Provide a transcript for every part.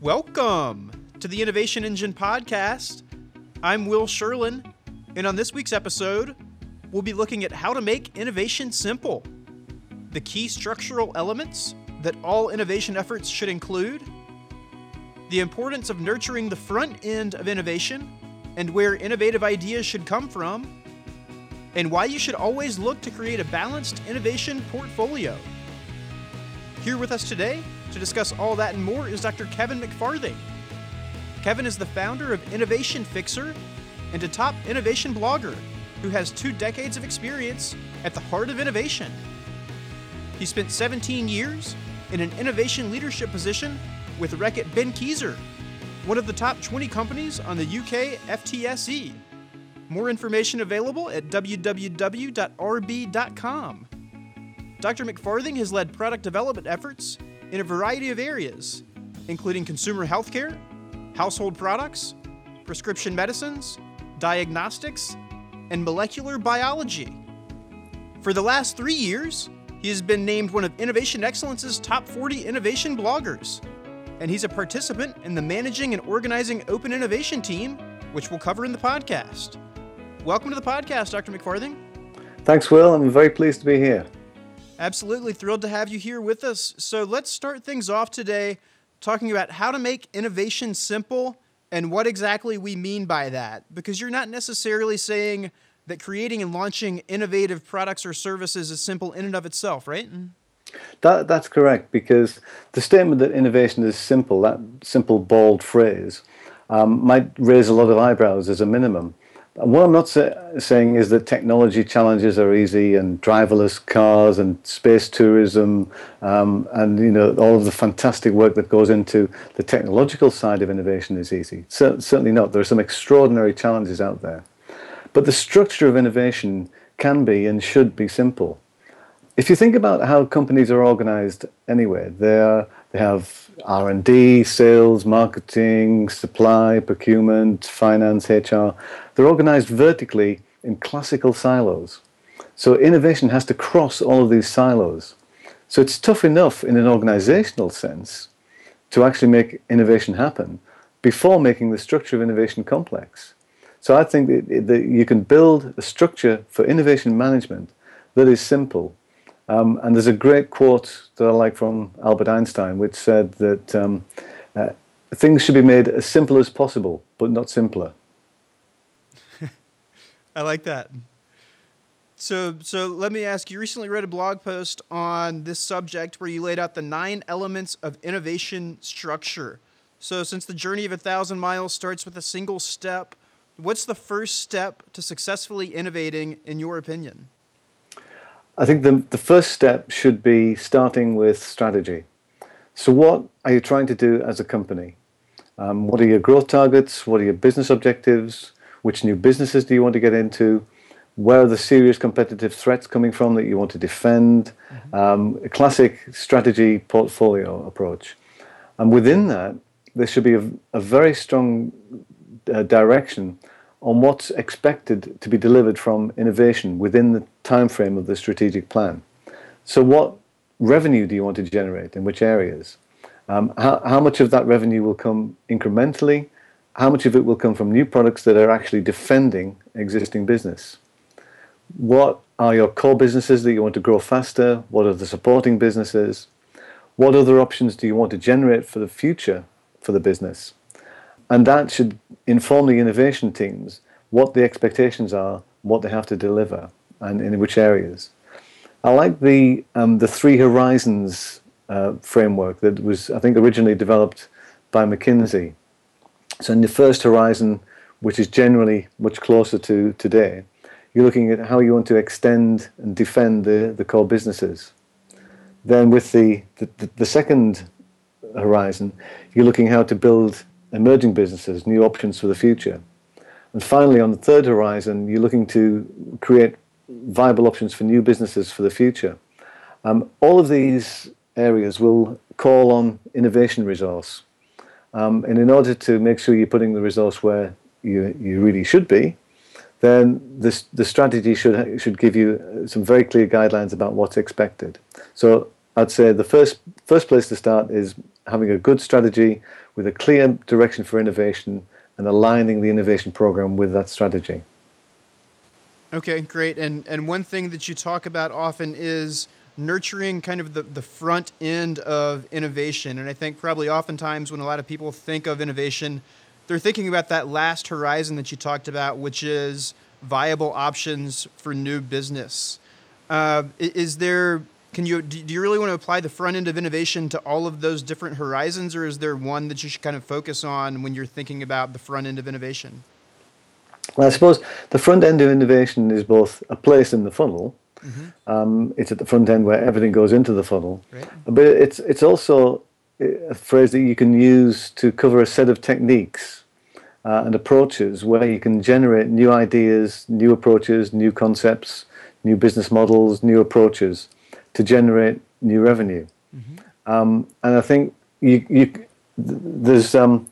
Welcome to the Innovation Engine podcast. I'm Will Sherlin, and on this week's episode, we'll be looking at how to make innovation simple, the key structural elements that all innovation efforts should include, the importance of nurturing the front end of innovation and where innovative ideas should come from, and why you should always look to create a balanced innovation portfolio. Here with us today to discuss all that and more is Dr. Kevin McFarthing. Kevin is the founder of Innovation Fixer and a top innovation blogger who has two decades of experience at the heart of innovation. He spent 17 years in an innovation leadership position with Reckitt Benckiser, one of the top 20 companies on the UK FTSE. More information available at www.rb.com. Dr. McFarthing has led product development efforts in a variety of areas, including consumer healthcare, household products, prescription medicines, diagnostics, and molecular biology. For the last three years, he has been named one of Innovation Excellence's top 40 innovation bloggers, and he's a participant in the Managing and Organizing Open Innovation team, which we'll cover in the podcast. Welcome to the podcast, Dr. McFarthing. Thanks, Will. I'm very pleased to be here. Absolutely thrilled to have you here with us. So let's start things off today talking about how to make innovation simple and what exactly we mean by that. Because you're not necessarily saying that creating and launching innovative products or services is simple in and of itself, right? That, that's correct, because the statement that innovation is simple, that simple, bald phrase, um, might raise a lot of eyebrows as a minimum. What I'm not say, saying is that technology challenges are easy and driverless cars and space tourism um, and you know all of the fantastic work that goes into the technological side of innovation is easy. Certainly not. There are some extraordinary challenges out there, but the structure of innovation can be and should be simple. If you think about how companies are organized anyway, they are they have R&D, sales, marketing, supply, procurement, finance, HR. They're organized vertically in classical silos. So innovation has to cross all of these silos. So it's tough enough in an organizational sense to actually make innovation happen before making the structure of innovation complex. So I think that, you can build a structure for innovation management that is simple um, and there's a great quote that I like from Albert Einstein, which said that um, uh, things should be made as simple as possible, but not simpler. I like that. So, so let me ask you recently read a blog post on this subject where you laid out the nine elements of innovation structure. So, since the journey of a thousand miles starts with a single step, what's the first step to successfully innovating, in your opinion? I think the, the first step should be starting with strategy. So, what are you trying to do as a company? Um, what are your growth targets? What are your business objectives? Which new businesses do you want to get into? Where are the serious competitive threats coming from that you want to defend? Mm-hmm. Um, a classic strategy portfolio approach. And within that, there should be a, a very strong uh, direction on what's expected to be delivered from innovation within the time frame of the strategic plan. So, what revenue do you want to generate in which areas? Um, how, how much of that revenue will come incrementally? How much of it will come from new products that are actually defending existing business? What are your core businesses that you want to grow faster? What are the supporting businesses? What other options do you want to generate for the future for the business? And that should inform the innovation teams what the expectations are, what they have to deliver, and in which areas. I like the um, the three horizons uh, framework that was, I think, originally developed by McKinsey. So, in the first horizon, which is generally much closer to today, you're looking at how you want to extend and defend the, the core businesses. Then, with the, the, the second horizon, you're looking how to build emerging businesses, new options for the future. And finally, on the third horizon, you're looking to create viable options for new businesses for the future. Um, all of these areas will call on innovation resource. Um, and in order to make sure you're putting the resource where you, you really should be, then this, the strategy should, should give you some very clear guidelines about what's expected. So I'd say the first, first place to start is having a good strategy with a clear direction for innovation and aligning the innovation program with that strategy. Okay, great. And and one thing that you talk about often is nurturing kind of the, the front end of innovation. And I think probably oftentimes when a lot of people think of innovation, they're thinking about that last horizon that you talked about, which is viable options for new business. Uh, is there can you do you really want to apply the front end of innovation to all of those different horizons or is there one that you should kind of focus on when you're thinking about the front end of innovation well i suppose the front end of innovation is both a place in the funnel mm-hmm. um, it's at the front end where everything goes into the funnel right. but it's it's also a phrase that you can use to cover a set of techniques uh, and approaches where you can generate new ideas new approaches new concepts new business models new approaches to generate new revenue. Mm-hmm. Um, and I think you, you there's um,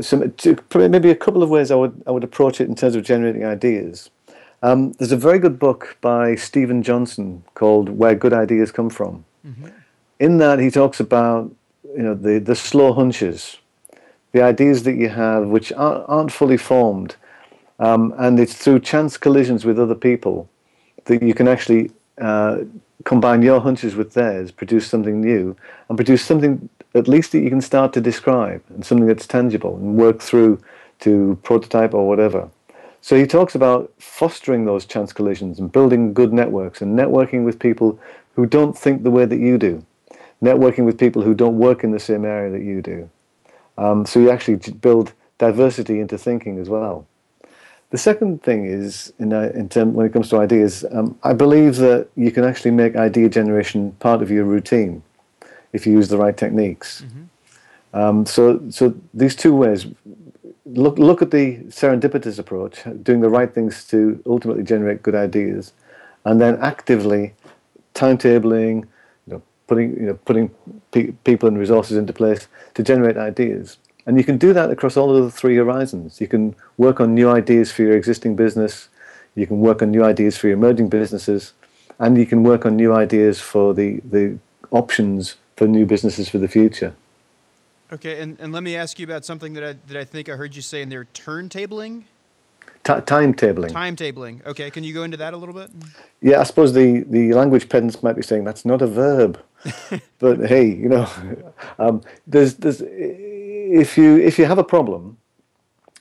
some maybe a couple of ways I would I would approach it in terms of generating ideas. Um, there's a very good book by Steven Johnson called "Where Good Ideas Come From." Mm-hmm. In that, he talks about you know the the slow hunches, the ideas that you have which aren't, aren't fully formed, um, and it's through chance collisions with other people that you can actually uh, combine your hunches with theirs, produce something new, and produce something at least that you can start to describe and something that's tangible and work through to prototype or whatever. So he talks about fostering those chance collisions and building good networks and networking with people who don't think the way that you do, networking with people who don't work in the same area that you do. Um, so you actually build diversity into thinking as well. The second thing is, in, uh, in term, when it comes to ideas, um, I believe that you can actually make idea generation part of your routine if you use the right techniques. Mm-hmm. Um, so, so these two ways, look look at the serendipitous approach, doing the right things to ultimately generate good ideas, and then actively timetabling, you know, putting you know putting pe- people and resources into place to generate ideas. And you can do that across all of the three horizons. You can work on new ideas for your existing business, you can work on new ideas for your emerging businesses, and you can work on new ideas for the, the options for new businesses for the future. Okay, and, and let me ask you about something that I, that I think I heard you say in there turntabling? T- timetabling. Timetabling. Okay, can you go into that a little bit? Yeah, I suppose the, the language pedants might be saying that's not a verb. but hey, you know, um, there's, there's, if you if you have a problem,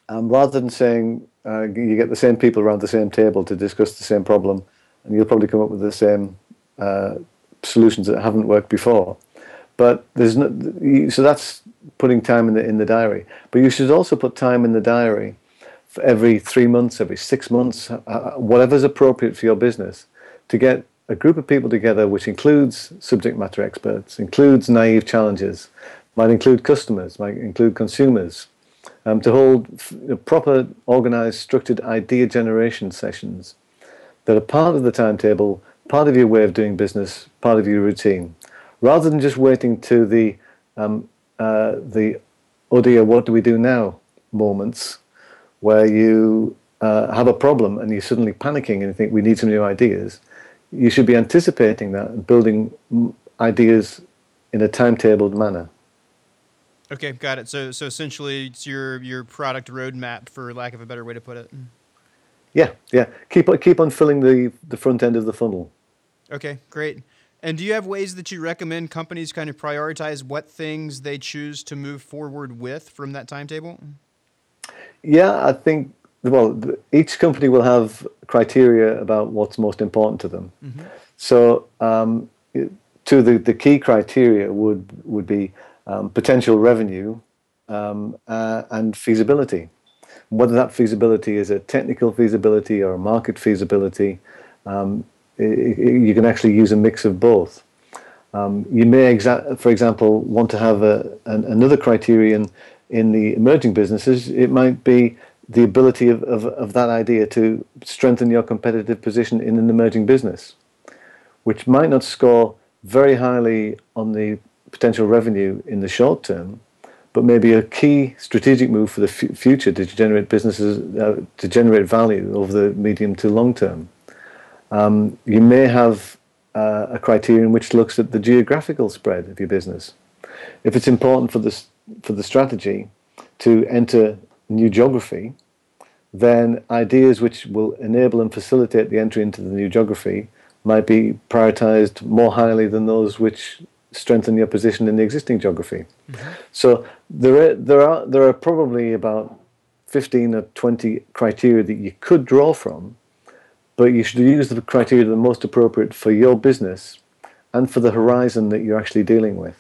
um, rather than saying uh, you get the same people around the same table to discuss the same problem, and you'll probably come up with the same uh, solutions that haven't worked before. But there's no, so that's putting time in the in the diary. But you should also put time in the diary for every three months, every six months, uh, uh whatever's appropriate for your business, to get a group of people together, which includes subject matter experts, includes naive challengers, might include customers, might include consumers, um, to hold f- proper, organized, structured idea generation sessions that are part of the timetable, part of your way of doing business, part of your routine, rather than just waiting to the um, uh, the oh dear, what do we do now moments where you uh, have a problem and you're suddenly panicking and you think we need some new ideas. You should be anticipating that and building ideas in a timetabled manner. Okay, got it. So so essentially, it's your your product roadmap, for lack of a better way to put it. Yeah, yeah. Keep on keep on filling the the front end of the funnel. Okay, great. And do you have ways that you recommend companies kind of prioritize what things they choose to move forward with from that timetable? Yeah, I think well, each company will have criteria about what's most important to them. Mm-hmm. So, um, to the the key criteria would would be um, potential revenue um, uh, and feasibility. Whether that feasibility is a technical feasibility or a market feasibility, um, it, it, you can actually use a mix of both. Um, you may, exa- for example, want to have a, an, another criterion in the emerging businesses. It might be the ability of, of, of that idea to strengthen your competitive position in an emerging business, which might not score very highly on the potential revenue in the short term, but maybe a key strategic move for the f- future to generate businesses uh, to generate value over the medium to long term. Um, you may have uh, a criterion which looks at the geographical spread of your business. If it's important for the, for the strategy to enter new geography, then ideas which will enable and facilitate the entry into the new geography might be prioritized more highly than those which strengthen your position in the existing geography. Mm-hmm. So there are, there are there are probably about 15 or 20 criteria that you could draw from, but you should use the criteria that are most appropriate for your business and for the horizon that you're actually dealing with.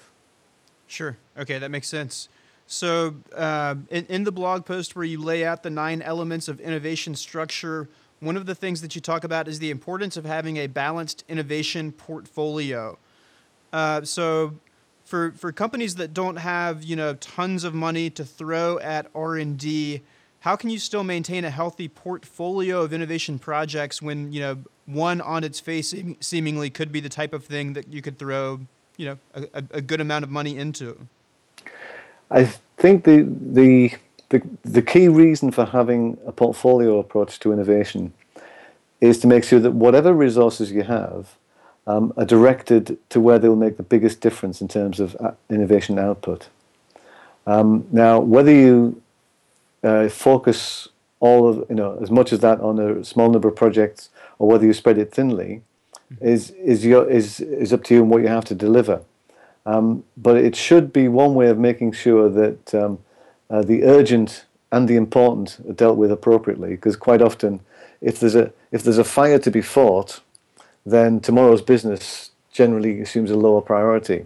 Sure. Okay, that makes sense. So, uh, in, in the blog post where you lay out the nine elements of innovation structure, one of the things that you talk about is the importance of having a balanced innovation portfolio. Uh, so, for for companies that don't have you know tons of money to throw at R and D, how can you still maintain a healthy portfolio of innovation projects when you know one on its face seemingly could be the type of thing that you could throw you know a, a good amount of money into? I think the, the the the key reason for having a portfolio approach to innovation is to make sure that whatever resources you have um, are directed to where they will make the biggest difference in terms of uh, innovation output. Um, now, whether you uh, focus all of you know as much as that on a small number of projects, or whether you spread it thinly, is is your is is up to you and what you have to deliver. Um, but it should be one way of making sure that um, uh, the urgent and the important are dealt with appropriately. Because quite often, if there's a if there's a fire to be fought, then tomorrow's business generally assumes a lower priority,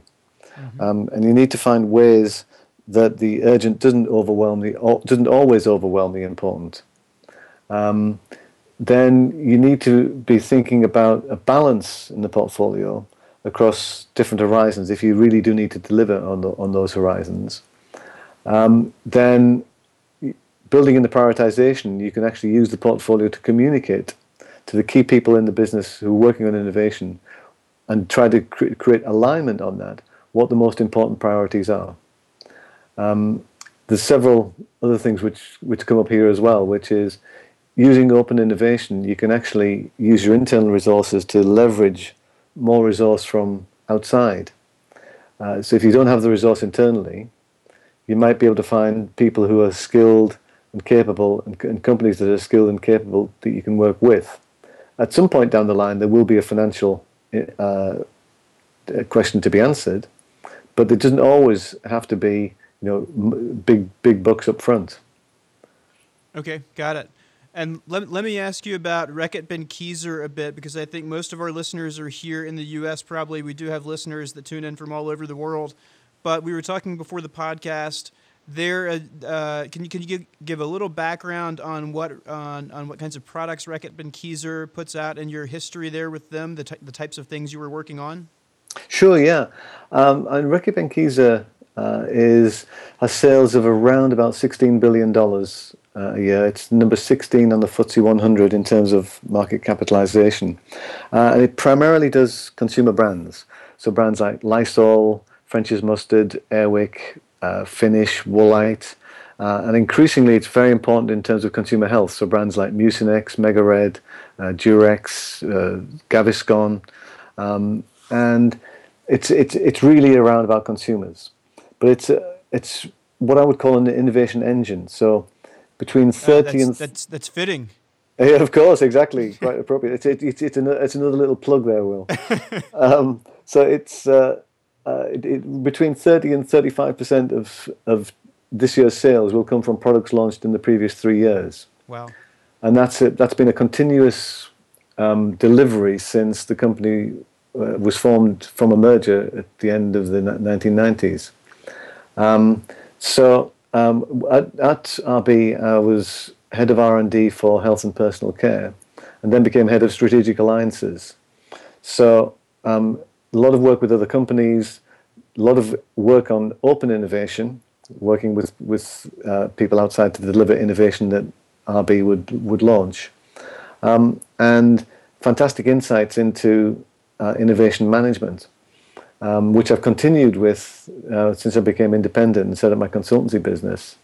mm-hmm. um, and you need to find ways that the urgent doesn't overwhelm the doesn't always overwhelm the important. Um, then you need to be thinking about a balance in the portfolio across different horizons, if you really do need to deliver on, the, on those horizons, um, then building in the prioritization, you can actually use the portfolio to communicate to the key people in the business who are working on innovation and try to cre- create alignment on that, what the most important priorities are. Um, there's several other things which, which come up here as well, which is using open innovation, you can actually use your internal resources to leverage more resource from outside. Uh, so if you don't have the resource internally, you might be able to find people who are skilled and capable and, and, companies that are skilled and capable that you can work with. At some point down the line, there will be a financial uh, question to be answered, but it doesn't always have to be you know big big bucks up front. Okay, got it. And let, let me ask you about Reckitt Benckiser a bit because I think most of our listeners are here in the U.S. Probably we do have listeners that tune in from all over the world. But we were talking before the podcast. There, uh, uh, can you can you give, give a little background on what on, on what kinds of products Reckitt Benckiser puts out and your history there with them, the, the types of things you were working on? Sure, yeah. Um, and Reckitt Benckiser uh, is has sales of around about sixteen billion dollars uh, a year. It's number 16 on the FTSE 100 in terms of market capitalization. Uh, and it primarily does consumer brands. So brands like Lysol, French's Mustard, Airwick, uh, Finish, Woolite. Uh, and increasingly, it's very important in terms of consumer health. So brands like Mucinex, Megared, uh, Durex, uh, Gaviscon. Um, and it's, it's, it's really around about consumers. But it's, it's what I would call an innovation engine. So between 30 uh, that's, and that's that's fitting yeah of course exactly quite appropriate it's it's it's, another, it's another little plug there will um, so it's uh, uh, it, it, between 30 and 35 percent of of this year's sales will come from products launched in the previous three years. Wow. And that's it. That's been a continuous um, delivery since the company uh, was formed from a merger at the end of the 1990s um, so um, at, at, RB, I was head of R&D for health and personal care, and then became head of strategic alliances. So um, a lot of work with other companies, a lot of work on open innovation, working with with uh, people outside to deliver innovation that RB would would launch, um, and fantastic insights into uh, innovation management um, which I've continued with uh, since I became independent and set up my consultancy business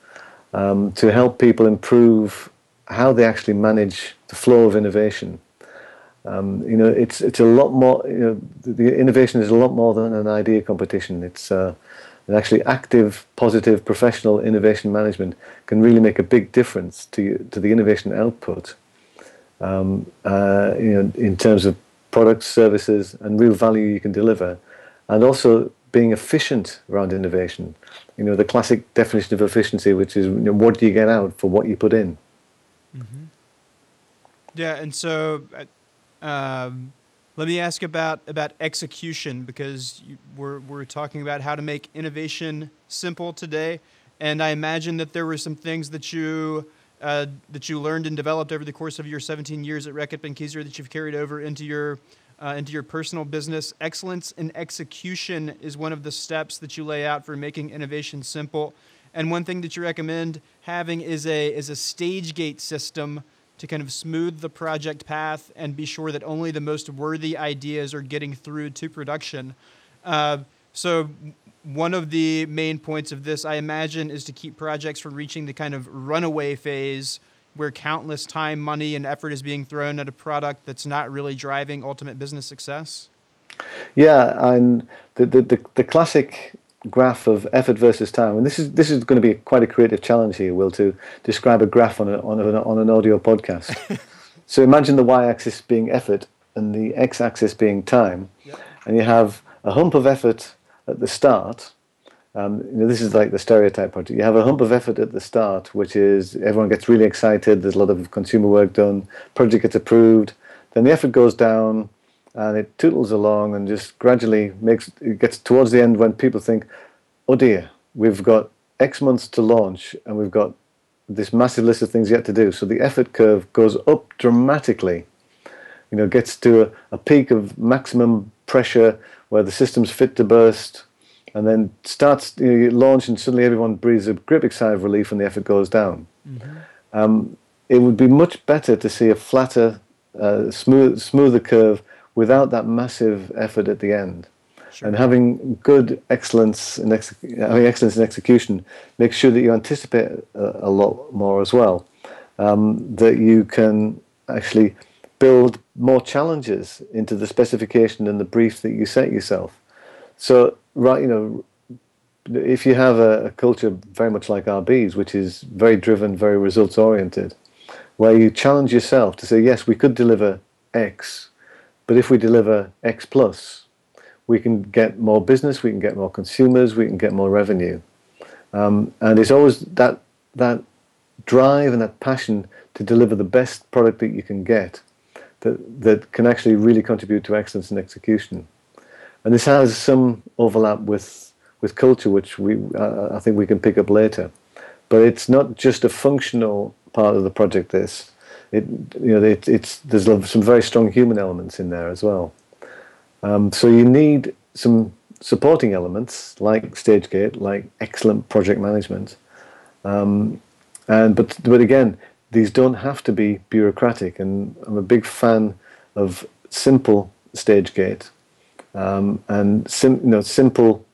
um, to help people improve how they actually manage the flow of innovation. Um, you know, it's it's a lot more. You know, the innovation is a lot more than an idea competition. It's uh, actually, active, positive, professional innovation management can really make a big difference to to the innovation output. Um, uh, you know, in terms of products, services, and real value you can deliver, and also being efficient around innovation. You know, the classic definition of efficiency, which is you know, what do you get out for what you put in. Mm-hmm. Yeah, and so uh, um, let me ask about about execution because you, we're we're talking about how to make innovation simple today, and I imagine that there were some things that you. Uh, that you learned and developed over the course of your 17 years at Reckitt Benckiser that you've carried over into your uh, into your personal business. Excellence in execution is one of the steps that you lay out for making innovation simple. And one thing that you recommend having is a is a stage gate system to kind of smooth the project path and be sure that only the most worthy ideas are getting through to production. Uh, so one of the main points of this, I imagine, is to keep projects from reaching the kind of runaway phase where countless time, money, and effort is being thrown at a product that's not really driving ultimate business success? Yeah, and the, the, the, the classic graph of effort versus time, and this is this is going to be quite a creative challenge here, Will, to describe a graph on a, on, a, on an audio podcast. so imagine the y-axis being effort and the x-axis being time, yep. and you have a hump of effort at the start, um, you know, this is like the stereotype project. You have a hump of effort at the start, which is everyone gets really excited. There's a lot of consumer work done. Project gets approved. Then the effort goes down, and it tootles along, and just gradually makes it gets towards the end when people think, "Oh dear, we've got X months to launch, and we've got this massive list of things yet to do." So the effort curve goes up dramatically. You know, gets to a, a peak of maximum pressure where the system's fit to burst and then starts you, know, you launch and suddenly everyone breathes a great big sigh of relief and the effort goes down. Mm-hmm. Um, it would be much better to see a flatter, uh, smooth, smoother curve without that massive effort at the end. Sure. And having good excellence in ex- having excellence in execution makes sure that you anticipate a, a lot more as well. Um, that you can actually build more challenges into the specification and the brief that you set yourself. So right, you know, if you have a, a culture very much like RB's, which is very driven, very results oriented, where you challenge yourself to say, yes, we could deliver X, but if we deliver X plus, we can get more business, we can get more consumers, we can get more revenue. Um, and it's always that that drive and that passion to deliver the best product that you can get that that can actually really contribute to excellence in execution and this has some overlap with with culture, which we uh, I think we can pick up later. But it's not just a functional part of the project. This, it you know, it, it's there's some very strong human elements in there as well. Um, so you need some supporting elements like StageGate, like excellent project management, um, and but but again, these don't have to be bureaucratic. And I'm a big fan of simple StageGate um, and sim, you know, simple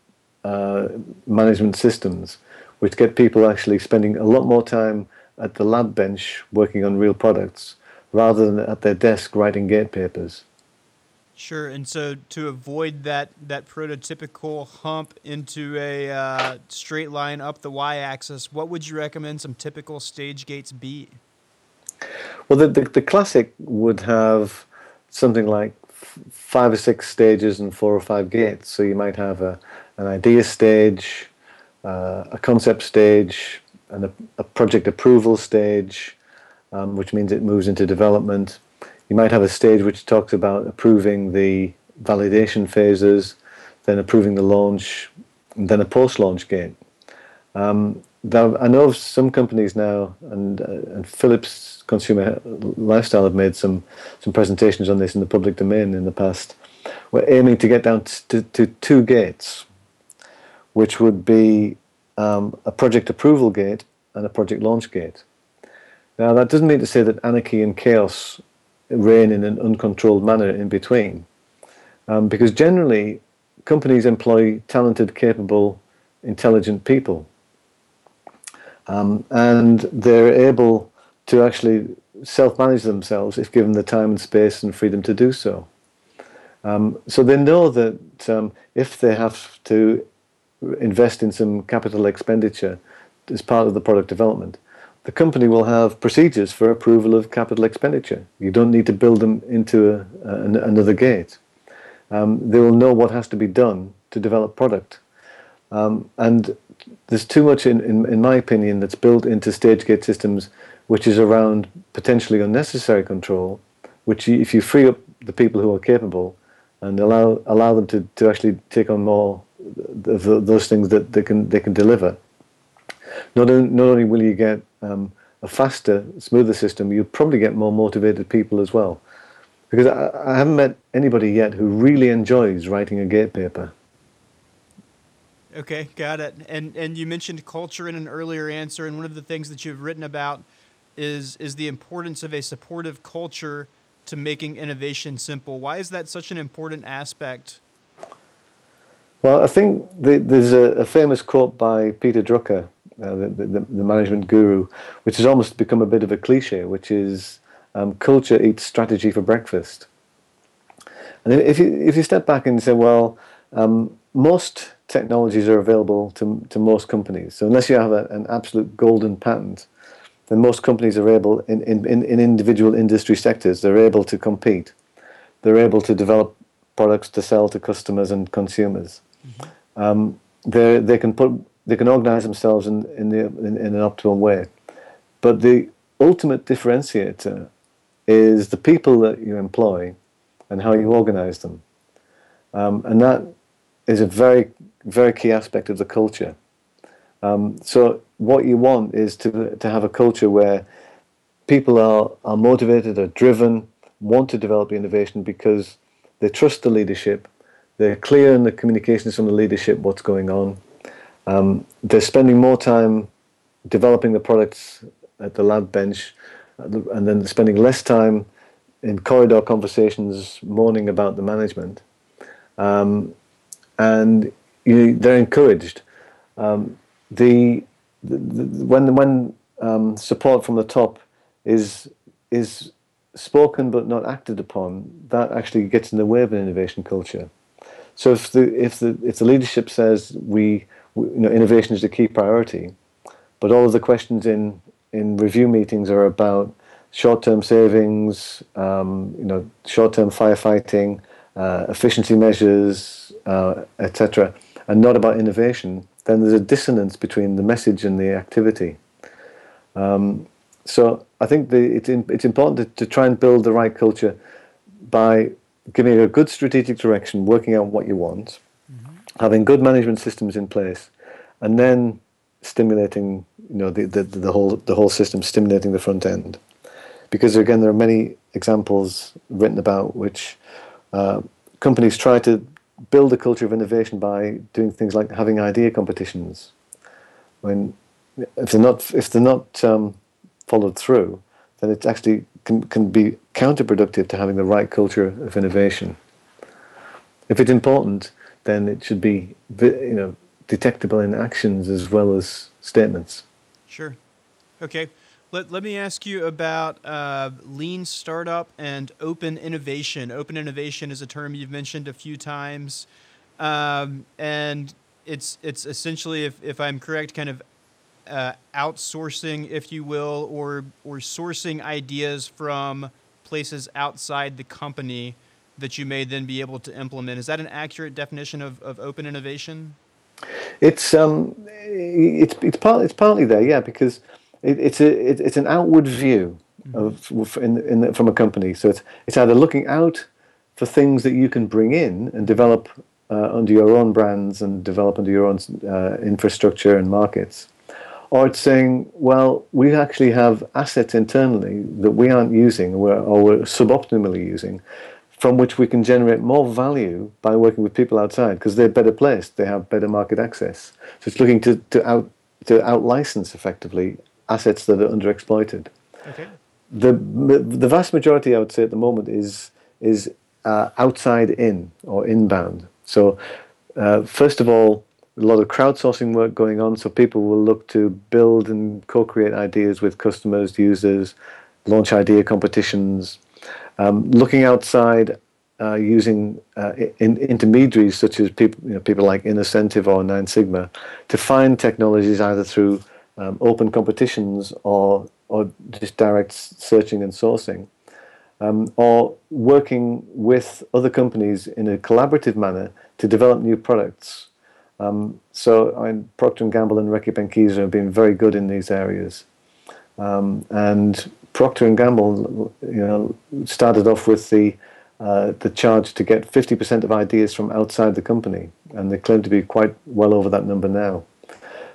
uh, management systems, which get people actually spending a lot more time at the lab bench working on real products rather than at their desk writing gate papers. Sure, and so to avoid that that prototypical hump into a uh, straight line up the y-axis, what would you recommend some typical stage gates be? Well, the, the, the classic would have something like five or six stages and four or five gates. So you might have a, an idea stage, uh, a concept stage, and a, project approval stage, um, which means it moves into development. You might have a stage which talks about approving the validation phases, then approving the launch, and then a post-launch gate. Um, I know of some companies now, and uh, and Philips Consumer Lifestyle have made some some presentations on this in the public domain in the past. We're aiming to get down to, to two gates, which would be um, a project approval gate and a project launch gate. Now that doesn't mean to say that anarchy and chaos reign in an uncontrolled manner in between, um, because generally companies employ talented, capable, intelligent people um, and they're able to actually self-manage themselves if given the time and space and freedom to do so. Um, so they know that um, if they have to invest in some capital expenditure as part of the product development, the company will have procedures for approval of capital expenditure. You don't need to build them into a, a, another gate. Um, they will know what has to be done to develop product. Um, and there's too much, in, in, in my opinion, that's built into stage gate systems, which is around potentially unnecessary control, which if you free up the people who are capable and allow allow them to, to actually take on more of those things that they can they can deliver. Not only, not only will you get um, a faster, smoother system, you'll probably get more motivated people as well. Because I, I haven't met anybody yet who really enjoys writing a gate paper. Okay, got it. And and you mentioned culture in an earlier answer, and one of the things that you've written about is is the importance of a supportive culture to making innovation simple. Why is that such an important aspect? Well, I think the, there's a, a, famous quote by Peter Drucker, uh, the, the, the, management guru, which has almost become a bit of a cliche, which is um, culture eats strategy for breakfast. And if you, if you step back and say, well, um, most technologies are available to, to most companies. So unless you have a, an absolute golden patent, then most companies are able, in, in, in individual industry sectors, they're able to compete. They're able to develop products to sell to customers and consumers. Mm-hmm. Um, they they can put they can organize themselves in in, the, in, in an optimal way, but the ultimate differentiator is the people that you employ and how you organize them, um, and that is a very very key aspect of the culture. Um, so what you want is to to have a culture where people are are motivated, are driven, want to develop innovation because they trust the leadership, they're clear in the communications from the leadership what's going on. Um, they're spending more time developing the products at the lab bench, and then spending less time in corridor conversations moaning about the management. Um, and you, they're encouraged. Um, the, the, the, when when um, support from the top is is spoken but not acted upon, that actually gets in the way of an innovation culture. So if the if the if the leadership says we, we you know innovation is the key priority, but all of the questions in in review meetings are about short-term savings, um, you know, short-term firefighting, uh, efficiency measures, uh, etc., and not about innovation, then there's a dissonance between the message and the activity. Um, so I think the, it's, in, it's important to, to, try and build the right culture by giving a good strategic direction, working out what you want, mm-hmm. having good management systems in place, and then stimulating you know the, the, the whole the whole system, stimulating the front end. Because again, there are many examples written about which uh, companies try to build a culture of innovation by doing things like having idea competitions. When if they're not if they're not um, followed through, then it actually can, can be counterproductive to having the right culture of innovation. If it's important, then it should be you know detectable in actions as well as statements. Sure. Okay. Let, let me ask you about uh, lean startup and open innovation. Open innovation is a term you've mentioned a few times. Um, and it's, it's essentially, if, if I'm correct, kind of uh, outsourcing, if you will, or or sourcing ideas from places outside the company that you may then be able to implement. Is that an accurate definition of, of open innovation? It's um, it's it's partly it's partly there, yeah, because it, it's a it, it's an outward view mm-hmm. of in, in the, from a company. So it's it's either looking out for things that you can bring in and develop uh, under your own brands and develop under your own uh, infrastructure and markets, or it's saying, well, we actually have assets internally that we aren't using or we're suboptimally using, from which we can generate more value by working with people outside because they're better placed, they have better market access. So it's looking to, to out to out license effectively assets that are underexploited. Okay. The the vast majority, I would say, at the moment is is uh, outside in or inbound. So uh, first of all, a lot of crowdsourcing work going on. So people will look to build and co-create ideas with customers, users, launch idea competitions. Um, looking outside uh, using uh, in, intermediaries such as people, you know, people like Innocentive or Nine Sigma to find technologies either through um, open competitions or or just direct searching and sourcing, um, or working with other companies in a collaborative manner to develop new products. Um, so I mean, Procter and Gamble and Reckitt Benckiser have been very good in these areas, um, and Procter Gamble, you know, started off with the uh, the charge to get 50% of ideas from outside the company, and they claim to be quite well over that number now.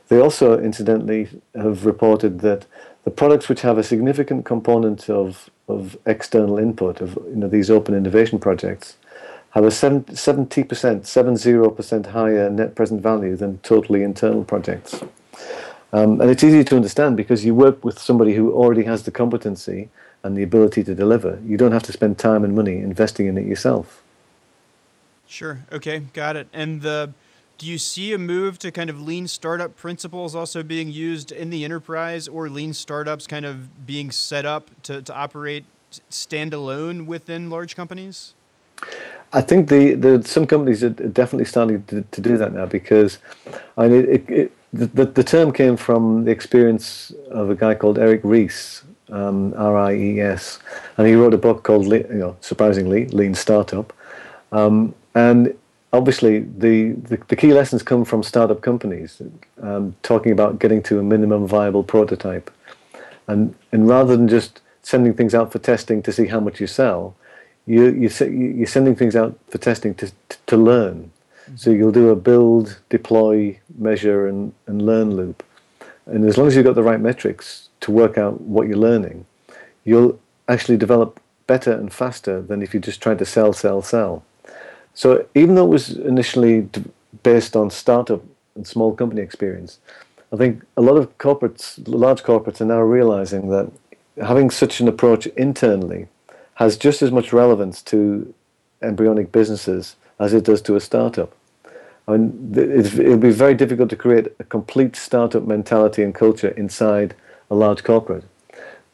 They also, incidentally, have reported that the products which have a significant component of, of external input, of you know, these open innovation projects, have a 70%, 70% higher net present value than totally internal projects. Um, and it's easy to understand because you work with somebody who already has the competency and the ability to deliver. You don't have to spend time and money investing in it yourself. Sure. Okay. Got it. And the do you see a move to kind of lean startup principles also being used in the enterprise or lean startups kind of being set up to, to operate standalone within large companies? I think the, the some companies are definitely starting to, to do that now because I mean, it, it, the, the term came from the experience of a guy called Eric Ries, um, R-I-E-S, and he wrote a book called, you know, surprisingly, Lean Startup. Um, and obviously the, the, the, key lessons come from startup companies um, talking about getting to a minimum viable prototype and and rather than just sending things out for testing to see how much you sell you, you you're sending things out for testing to, to, to learn. Mm-hmm. so you'll do a build deploy measure and, and learn loop. And as long as you've got the right metrics to work out what you're learning you'll actually develop better and faster than if you just tried to sell sell sell. So even though it was initially based on startup and small company experience, I think a lot of corporates, large corporates, are now realizing that having such an approach internally has just as much relevance to embryonic businesses as it does to a startup. I mean, it'll be very difficult to create a complete startup mentality and culture inside a large corporate.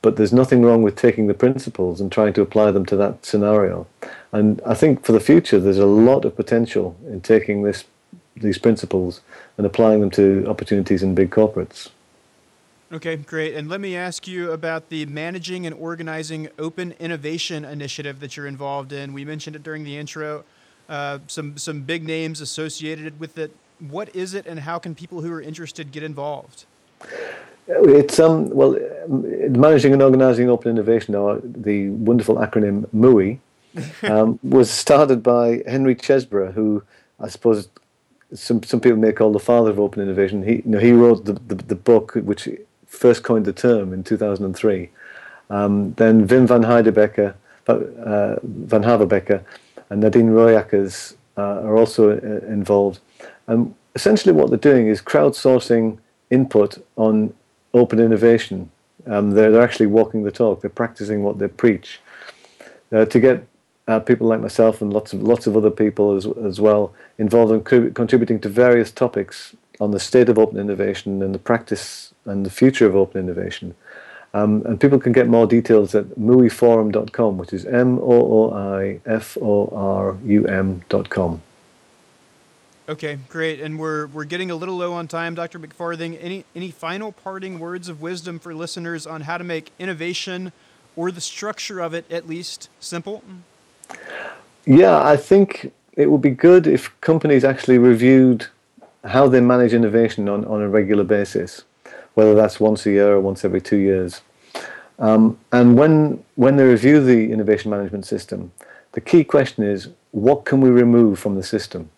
But there's nothing wrong with taking the principles and trying to apply them to that scenario. And I think for the future, there's a lot of potential in taking this, these principles and applying them to opportunities in big corporates. Okay, great. And let me ask you about the Managing and Organizing Open Innovation Initiative that you're involved in. We mentioned it during the intro. Uh, some some big names associated with it. What is it, and how can people who are interested get involved? It's um well, managing and organizing open innovation, or the wonderful acronym MOOI, um, was started by Henry Chesbrough, who I suppose some some people may call the father of open innovation. He you know he wrote the, the, the book which first coined the term in 2003. Um, then Wim van Heidebecker, uh, Vanhaverbeke, and Nadine Roijakkers uh, are also uh, involved. And essentially, what they're doing is crowdsourcing input on open innovation. Um, they're, they're actually walking the talk. They're practicing what they preach. Uh, to get uh, people like myself and lots of lots of other people as as well involved in co- contributing to various topics on the state of open innovation and the practice and the future of open innovation. Um, and people can get more details at mooiforum.com, which is M O O I F O R U M.com. Okay, great. And we're we're getting a little low on time, Dr. McFarthing. Any any final parting words of wisdom for listeners on how to make innovation or the structure of it at least simple? Yeah, I think it would be good if companies actually reviewed how they manage innovation on, on a regular basis, whether that's once a year or once every two years. Um, and when, when they review the innovation management system, the key question is what can we remove from the system?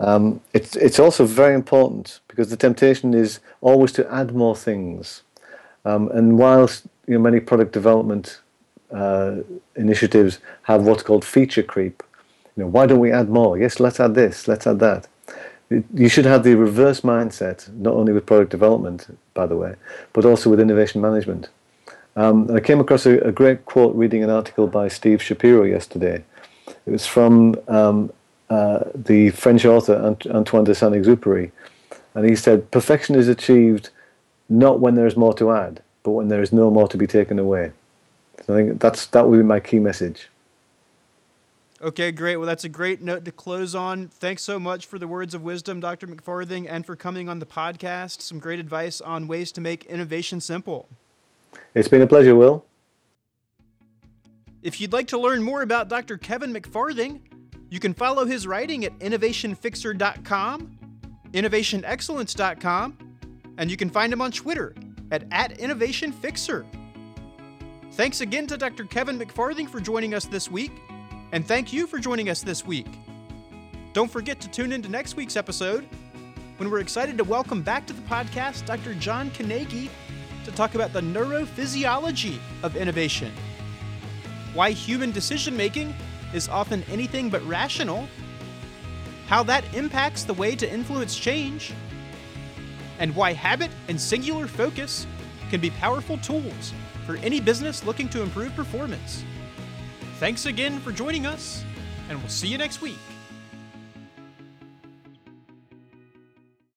Um, it's, it's also very important because the temptation is always to add more things. Um, and whilst you know, many product development uh, initiatives have what's called feature creep. You know, why don't we add more? Yes, let's add this, let's add that. You should have the reverse mindset, not only with product development, by the way, but also with innovation management. Um, I came across a, a, great quote reading an article by Steve Shapiro yesterday. It was from um, uh, the French author Antoine de Saint Exupéry. And he said, Perfection is achieved not when there is more to add, but when there is no more to be taken away. So I think that's that would be my key message. Okay, great. Well, that's a great note to close on. Thanks so much for the words of wisdom, Dr. McFarthing, and for coming on the podcast. Some great advice on ways to make innovation simple. It's been a pleasure, Will. If you'd like to learn more about Dr. Kevin McFarthing, you can follow his writing at innovationfixer.com, innovationexcellence.com, and you can find him on Twitter at, at innovationfixer. Thanks again to Dr. Kevin McFarthing for joining us this week, and thank you for joining us this week. Don't forget to tune into next week's episode when we're excited to welcome back to the podcast Dr. John Kenagy to talk about the neurophysiology of innovation, why human decision making is often anything but rational, how that impacts the way to influence change, and why habit and singular focus can be powerful tools for any business looking to improve performance. Thanks again for joining us, and we'll see you next week.